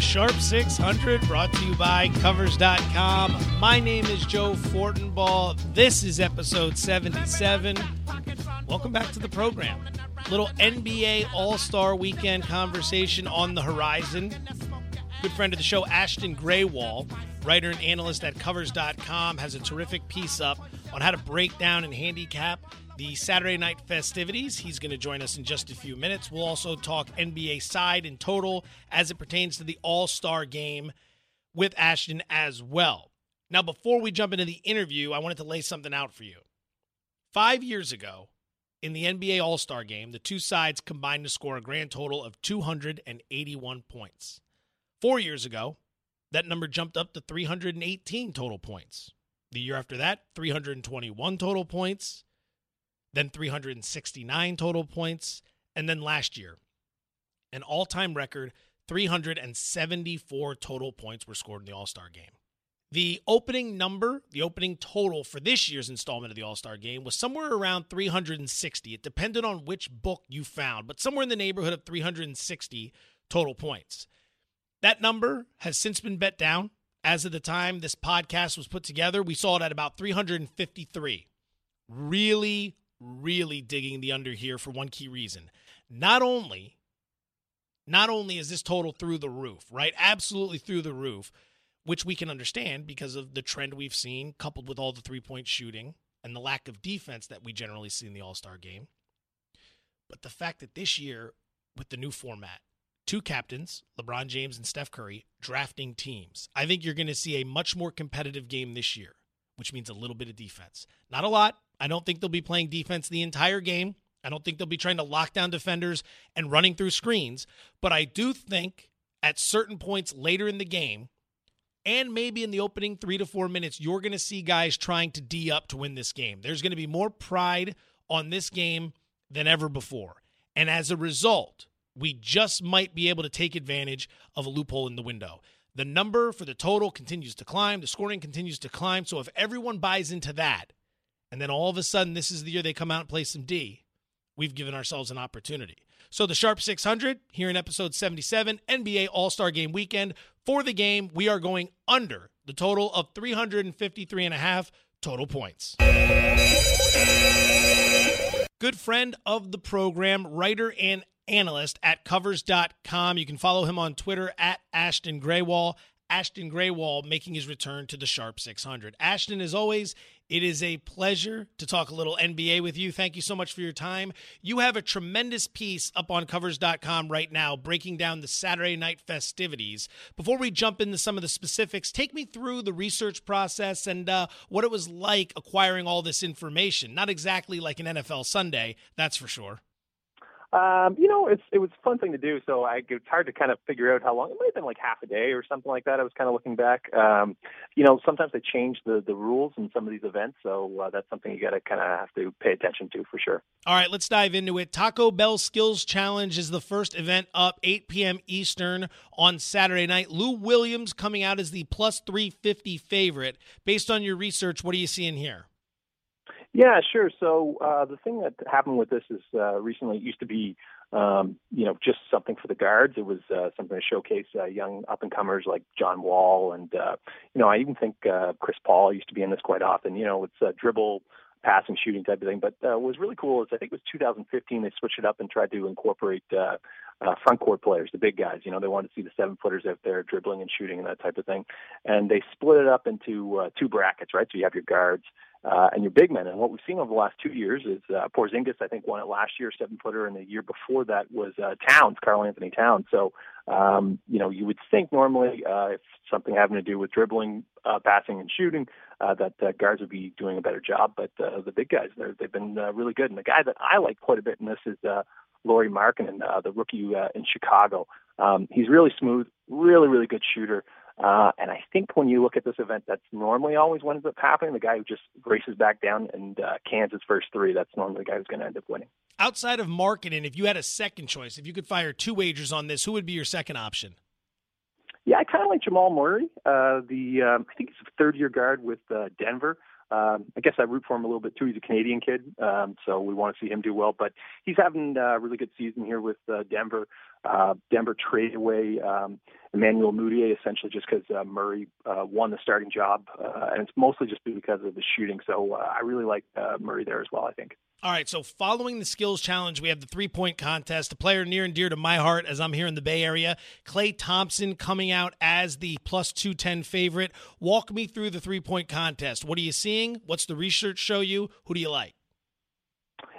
Sharp 600 brought to you by Covers.com. My name is Joe Fortenbaugh. This is episode 77. Welcome back to the program. Little NBA All Star Weekend conversation on the horizon. Good friend of the show, Ashton Grewal, writer and analyst at Covers.com, has a terrific piece up on how to break down and handicap the Saturday night festivities. He's going to join us in just a few minutes. We'll also talk NBA side in total as it pertains to the All Star game with Ashton as well. Now, before we jump into the interview, I wanted to lay something out for you. Five years ago, in the NBA All Star game, the two sides combined to score a grand total of 281 points. Four years ago, that number jumped up to 318 total points. The year after that, 321 total points then 369 total points, and then last year, an all time record 374 total points were scored in the All Star game. The opening number, the opening total for this year's installment of the All Star game was somewhere around 360. It depended on which book you found, but somewhere in the neighborhood of 360 total points. That number has since been bet down. As of the time this podcast was put together, we saw it at about 353. Really, really digging the under here for one key reason. Not only not only is this total through the roof, right? Absolutely through the roof, which we can understand because of the trend we've seen coupled with all the three-point shooting and the lack of defense that we generally see in the All-Star game. But the fact that this year with the new format, two captains, LeBron James and Steph Curry, drafting teams. I think you're going to see a much more competitive game this year, which means a little bit of defense. Not a lot, I don't think they'll be playing defense the entire game. I don't think they'll be trying to lock down defenders and running through screens. But I do think at certain points later in the game, and maybe in the opening three to four minutes, you're going to see guys trying to D up to win this game. There's going to be more pride on this game than ever before. And as a result, we just might be able to take advantage of a loophole in the window. The number for the total continues to climb, the scoring continues to climb. So if everyone buys into that, and then all of a sudden this is the year they come out and play some D, we've given ourselves an opportunity. So the Sharp 600 here in episode 77, NBA All Star Game weekend. For the game, we are going under the total of 353 and a half total points. Good friend of the program, writer and analyst at covers.com. You can follow him on Twitter at Ashton Grewal. Ashton Grewal making his return to the Sharp 600. Ashton, as always, it is a pleasure to talk a little NBA with you. Thank you so much for your time. You have a tremendous piece up on covers.com right now breaking down the Saturday night festivities. Before we jump into some of the specifics, take me through the research process and uh, what it was like acquiring all this information. Not exactly like an NFL Sunday, that's for sure. Um, you know, it's it was a fun thing to do. So I it's hard to kind of figure out how long. It might have been like half a day or something like that. I was kind of looking back. Um, you know, sometimes they change the the rules in some of these events, so uh, that's something you got to kind of have to pay attention to for sure. All right, let's dive into it. Taco Bell Skills Challenge is the first event up, 8 p.m. Eastern on Saturday night. Lou Williams coming out as the plus 350 favorite. Based on your research, what are you seeing here? Yeah, sure. So uh, the thing that happened with this is uh, recently it used to be, um, you know, just something for the guards. It was uh, something to showcase uh, young up and comers like John Wall, and uh, you know, I even think uh, Chris Paul used to be in this quite often. You know, it's a dribble, passing, shooting type of thing. But uh, what was really cool is I think it was 2015 they switched it up and tried to incorporate. Uh, uh, front court players, the big guys. You know, they wanted to see the seven footers out there dribbling and shooting and that type of thing. And they split it up into uh, two brackets, right? So you have your guards uh, and your big men. And what we've seen over the last two years is uh, Porzingis, I think, won it last year, seven footer, and the year before that was uh, Towns, Karl-Anthony Towns. So, um, you know, you would think normally uh, if something having to do with dribbling, uh, passing, and shooting, uh, that uh, guards would be doing a better job. But uh, the big guys, they've been uh, really good. And the guy that I like quite a bit in this is uh, Lauri Markkanen, uh, the rookie uh, in Chicago. Um, he's really smooth, really, really good shooter. Uh, and I think when you look at this event, that's normally always what ends up happening. The guy who just races back down and uh, cans his first three, that's normally the guy who's going to end up winning. Outside of Markkanen, if you had a second choice, if you could fire two wagers on this, who would be your second option? Yeah, I kind of like Jamal Murray. Uh, the um, I think he's a third year guard with uh, Denver. Um, I guess I root for him a little bit too. He's a Canadian kid, um, so we want to see him do well. But he's having a really good season here with uh, Denver. Uh, Denver traded away um, Emmanuel Mudiay essentially just because uh, Murray uh, won the starting job, uh, and it's mostly just because of the shooting. So uh, I really like uh, Murray there as well. I think. All right, so following the skills challenge, we have the three point contest. A player near and dear to my heart as I'm here in the Bay Area, Klay Thompson coming out as the plus 210 favorite. Walk me through the three point contest. What are you seeing? What's the research show you? Who do you like?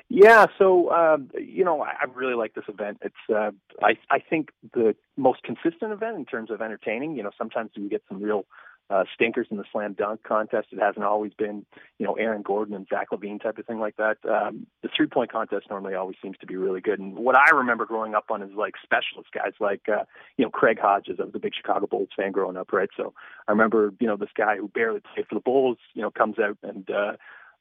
Yeah, so uh, you know, I, really like this event. It's uh, I I think the most consistent event in terms of entertaining. You know, sometimes we get some real uh, stinkers in the slam dunk contest. It hasn't always been, you know, Aaron Gordon and Zach LaVine type of thing like that. Um, the three point contest normally always seems to be really good. And what I remember growing up on is like specialist guys like, uh, you know, Craig Hodges. I was a big Chicago Bulls fan growing up, right? So I remember, you know, this guy who barely played for the Bulls, you know, comes out and, uh,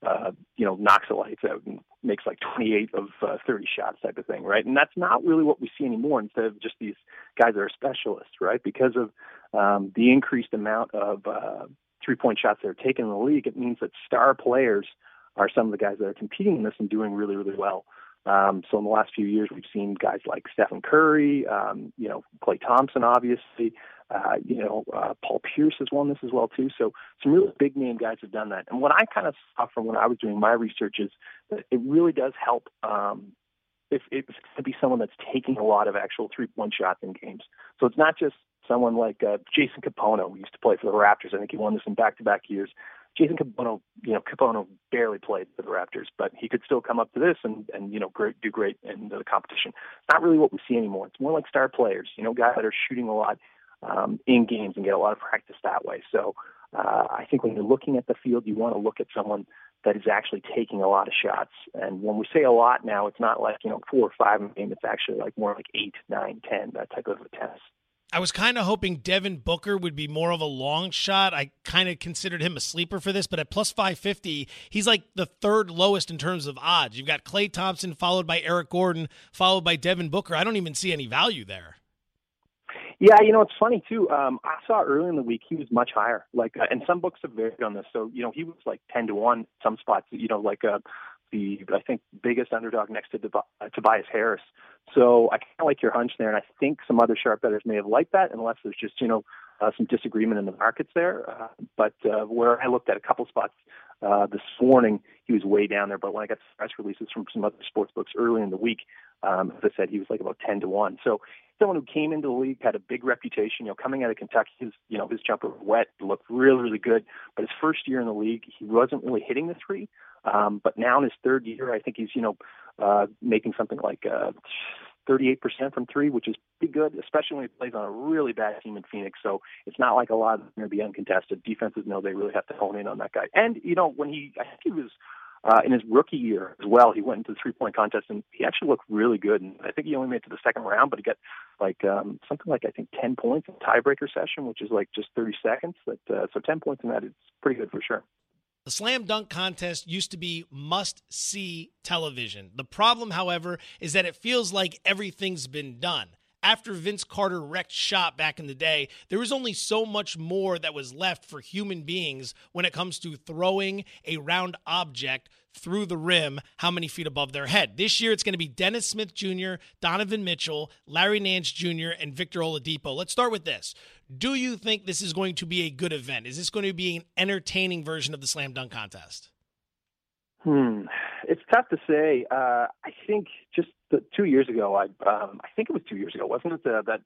uh, you know, knocks the lights out and makes like 28 of uh, 30 shots type of thing, right? And that's not really what we see anymore. Instead of just these guys that are specialists, right? Because of um, the increased amount of uh, three-point shots that are taken in the league, it means that star players are some of the guys that are competing in this and doing really, really well. Um, so in the last few years, we've seen guys like Stephen Curry, um, you know, Klay Thompson, obviously, uh, you know, uh, Paul Pierce has won this as well too. So some really big name guys have done that. And what I kind of saw from when I was doing my research is that it really does help um, if, if it's to be someone that's taking a lot of actual three point shots in games. So it's not just someone like uh, Jason Kapono, who used to play for the Raptors. I think he won this in back to back years. Jason Kapono, you know, Kapono barely played for the Raptors, but he could still come up to this and, and you know, great, do great in the competition. It's not really what we see anymore. It's more like star players, you know, guys that are shooting a lot um, in games and get a lot of practice that way. So uh, I think when you're looking at the field, you want to look at someone that is actually taking a lot of shots. And when we say a lot now, it's not like, you know, four or five a game. It's actually like more like eight, nine, ten, that type of a test. I was kind of hoping Devin Booker would be more of a long shot. I kind of considered him a sleeper for this, but at plus 550, he's like the third lowest in terms of odds. You've got Klay Thompson, followed by Eric Gordon, followed by Devin Booker. I don't even see any value there. Yeah, you know it's funny too. Um, I saw early in the week he was much higher. Like, uh, and some books have varied on this. So you know he was like ten to one. Some spots, you know, like uh, the I think biggest underdog next to uh, Tobias Harris. So I kind of like your hunch there, and I think some other sharp bettors may have liked that, unless there's just you know uh, some disagreement in the markets there. Uh, but uh, where I looked at a couple spots uh, this morning, he was way down there. But when I got press releases from some other sports books early in the week, um, as I said, he was like about ten to one. So someone who came into the league, had a big reputation. You know, coming out of Kentucky, his you know his jumper was wet, looked really really good. But his first year in the league, he wasn't really hitting the three. Um, but now in his third year, I think he's you know uh, making something like uh, 38% from three, which is pretty good, especially when he plays on a really bad team in Phoenix. So it's not like a lot of them are going to be uncontested. Defenses know they really have to hone in on that guy. And you know, when he, I think he was uh, in his rookie year as well, he went into the three point contest and he actually looked really good. And I think he only made it to the second round, but he got like um, something like I think 10 points in tiebreaker session, which is like just 30 seconds. But, uh, so 10 points in that is pretty good for sure. The slam dunk contest used to be must see television. The problem, however, is that it feels like everything's been done after Vince Carter wrecked shop back in the day, there was only so much more that was left for human beings when it comes to throwing a round object through the rim how many feet above their head. This year it's going to be Dennis Smith Jr., Donovan Mitchell, Larry Nance Jr., and Victor Oladipo. Let's start with this. Do you think this is going to be a good event? Is this going to be an entertaining version of the slam dunk contest? Hmm, it's tough to say. Uh, I think just the, two years ago, I um, I think it was two years ago, wasn't it? Uh, that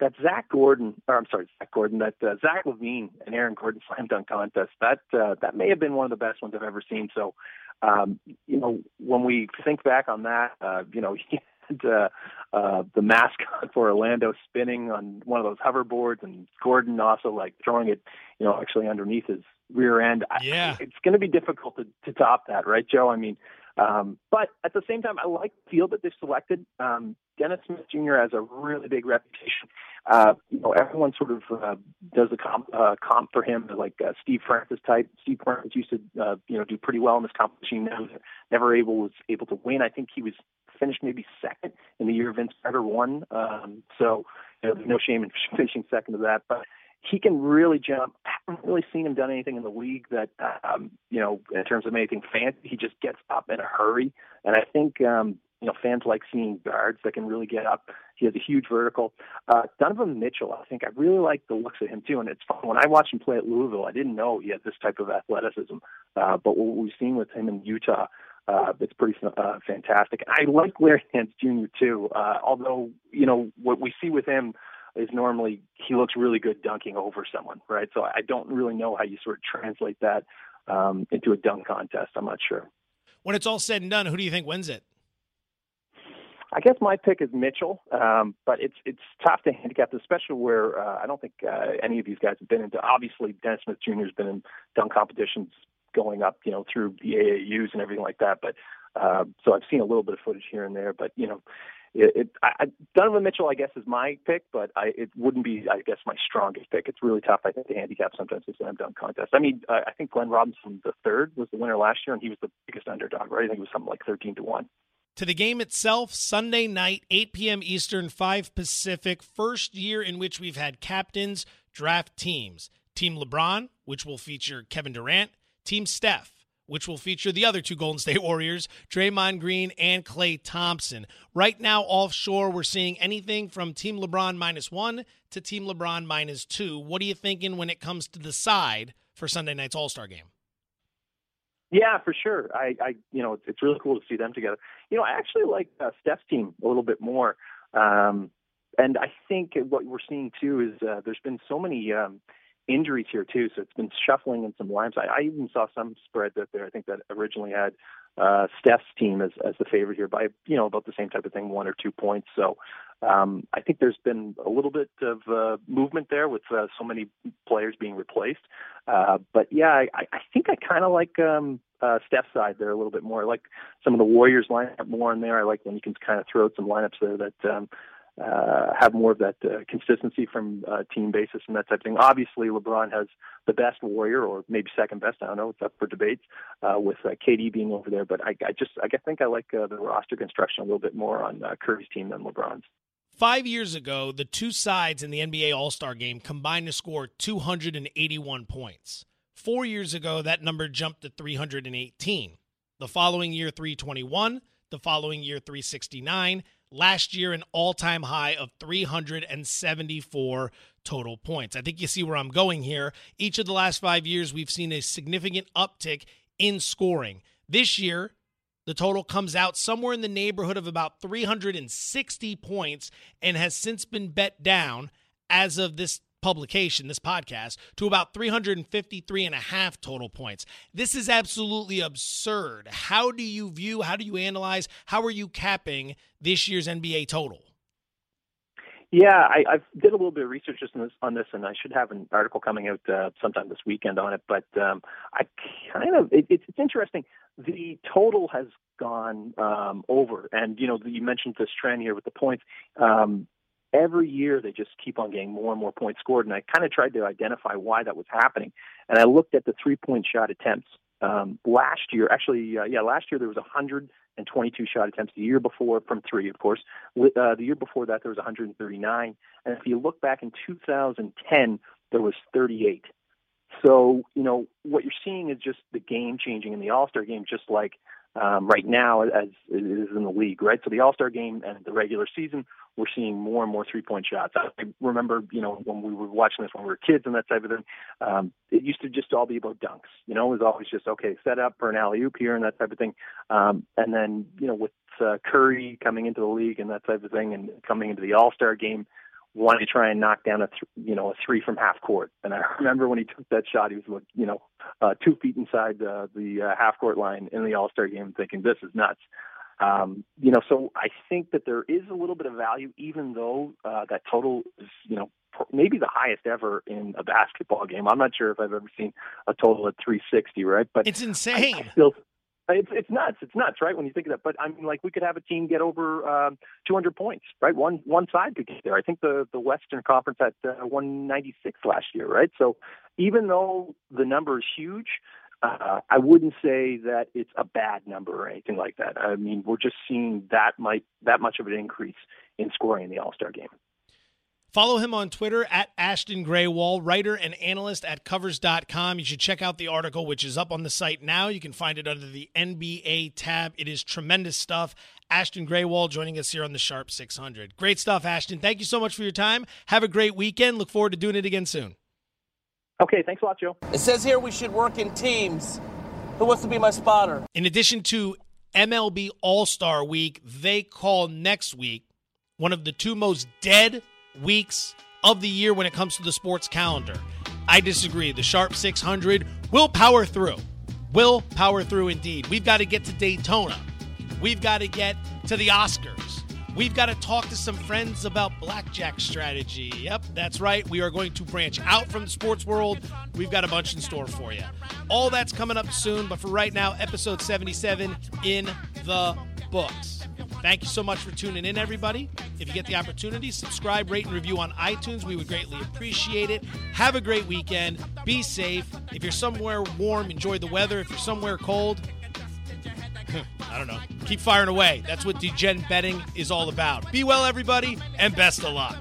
that Zach Gordon, or I'm sorry, Zach Gordon, that uh, Zach LaVine and Aaron Gordon slam dunk contest. That uh, that may have been one of the best ones I've ever seen. So, um, you know, when we think back on that, uh, you know, he had uh, uh, the mascot for Orlando spinning on one of those hoverboards, and Gordon also like throwing it, you know, actually underneath his rear end. Yeah. I, it's going to be difficult to, to top that, right, Joe? I mean, um, but at the same time, I like the field that they've selected. Um, Dennis Smith Jr. has a really big reputation. Uh, you know, everyone sort of uh, does a comp, uh, comp for him, like uh, Steve Francis type. Steve Francis used to, uh, you know, do pretty well in this competition. Never, never able was able to win. I think he was finished maybe second in the year Vince Carter won. Um, so you know, there's no shame in finishing second to that. But he can really jump. I haven't really seen him done anything in the league that, um, you know, in terms of anything fancy. He just gets up in a hurry, and I think, um, you know, fans like seeing guards that can really get up. He has a huge vertical. Uh, Donovan Mitchell, I think I really like the looks of him too, and it's fun. When I watched him play at Louisville, I didn't know he had this type of athleticism, uh, but what we've seen with him in Utah. Uh, it's pretty uh, fantastic. I like Larry Nance Jr. too, uh, although you know what we see with him is normally he looks really good dunking over someone, right? So I don't really know how you sort of translate that um, into a dunk contest. I'm not sure. When it's all said and done, who do you think wins it? I guess my pick is Mitchell, um, but it's it's tough to handicap, especially where uh, I don't think uh, any of these guys have been into. Obviously, Dennis Smith Jr. has been in dunk competitions going up, you know, through the AAUs and everything like that. But uh, so I've seen a little bit of footage here and there. But you know, it, it I, Donovan Mitchell, I guess, is my pick, but I, it wouldn't be, I guess, my strongest pick. It's really tough, I think, to handicap sometimes a slam dunk contest. I mean, I think Glenn Robinson the third was the winner last year, and he was the biggest underdog, right? I think it was something like thirteen to one. To the game itself, Sunday night, 8 p.m. Eastern, 5 Pacific. First year in which we've had captains draft teams. Team LeBron, which will feature Kevin Durant. Team Steph, which will feature the other two Golden State Warriors, Draymond Green and Klay Thompson. Right now, offshore, we're seeing anything from Team LeBron minus one to Team LeBron minus two. What are you thinking when it comes to the side for Sunday night's All Star game? Yeah, for sure. I, I, you know, it's, it's really cool to see them together. You know, I actually like uh, Steph's team a little bit more. Um, and I think what we're seeing too is uh, there's been so many um, injuries here too, so it's been shuffling in some lineups. I, I even saw some spreads out there. I think that originally had uh, Steph's team as as the favorite here by you know about the same type of thing, one or two points. So um, I think there's been a little bit of uh, movement there with uh, so many players being replaced. Uh, but yeah, I, I think I kind of like um, uh, Steph's side there a little bit more. I like some of the Warriors lineup more in there. I like when you can kind of throw out some lineups there that um, uh, have more of that uh, consistency from uh, team basis and that type of thing. Obviously, LeBron has the best warrior, or maybe second best. I don't know. It's up for debate uh, with uh, KD being over there. But I, I just I think I like uh, the roster construction a little bit more on uh, Curry's team than LeBron's. Five years ago, the two sides in the NBA All Star game combined to score 281 points. Four years ago, that number jumped to 318. The following year, 321. The following year, 369 last year an all-time high of 374 total points. I think you see where I'm going here. Each of the last 5 years we've seen a significant uptick in scoring. This year the total comes out somewhere in the neighborhood of about 360 points and has since been bet down as of this publication, this podcast, to about 353 and a half total points. This is absolutely absurd. How do you view, how do you analyze, how are you capping this year's NBA total? Yeah, I, I did a little bit of research just on this, on this, and I should have an article coming out uh, sometime this weekend on it. But um, I kind of it, it's, it's interesting. The total has gone um, over, and you know you mentioned this trend here with the points. Um, every year they just keep on getting more and more points scored. And I kind of tried to identify why that was happening. And I looked at the three point shot attempts. Um, last year, actually, uh, yeah, last year there was 122 shot attempts. The year before, from three, of course. Uh, the year before that, there was 139. And if you look back in 2010, there was 38. So, you know, what you're seeing is just the game changing in the All Star game, just like um, right now as it is in the league, right? So the All Star game and the regular season, we're seeing more and more three point shots. I remember, you know, when we were watching this when we were kids and that type of thing, um, it used to just all be about dunks. You know, it was always just okay, set up for an alley oop here and that type of thing. Um, and then, you know, with uh, Curry coming into the league and that type of thing, and coming into the All Star game, wanted to try and knock down a th- you know a three from half court. And I remember when he took that shot, he was you know uh, two feet inside uh, the uh, half court line in the All Star game, thinking this is nuts. Um, you know, so I think that there is a little bit of value, even though uh, that total is you know maybe the highest ever in a basketball game. I'm not sure if I've ever seen a total at 360, right? But it's insane. I, I still it's it's nuts. It's nuts, right? When you think of that. But I mean, like we could have a team get over um, 200 points, right? One one side could get there. I think the the Western Conference at uh, 196 last year, right? So even though the number is huge, uh, I wouldn't say that it's a bad number or anything like that. I mean, we're just seeing that might that much of an increase in scoring in the All Star game. Follow him on Twitter at Ashton Grewal, writer and analyst at covers.com. You should check out the article, which is up on the site now. You can find it under the NBA tab. It is tremendous stuff. Ashton Grewal joining us here on the Sharp 600. Great stuff, Ashton. Thank you so much for your time. Have a great weekend. Look forward to doing it again soon. Okay, thanks a lot, Joe. It says here we should work in teams. Who wants to be my spotter? In addition to MLB All Star Week, they call next week one of the two most dead weeks of the year when it comes to the sports calendar. I disagree. The Sharp 600 will power through. Will power through indeed. We've got to get to Daytona. We've got to get to the Oscars. We've got to talk to some friends about blackjack strategy. Yep, that's right. We are going to branch out from the sports world. We've got a bunch in store for you. All that's coming up soon, but for right now, episode 77 in the books. Thank you so much for tuning in, everybody. If you get the opportunity, subscribe, rate, and review on iTunes. We would greatly appreciate it. Have a great weekend. Be safe. If you're somewhere warm, enjoy the weather. If you're somewhere cold, I don't know. Keep firing away. That's what Degen betting is all about. Be well, everybody, and best of luck.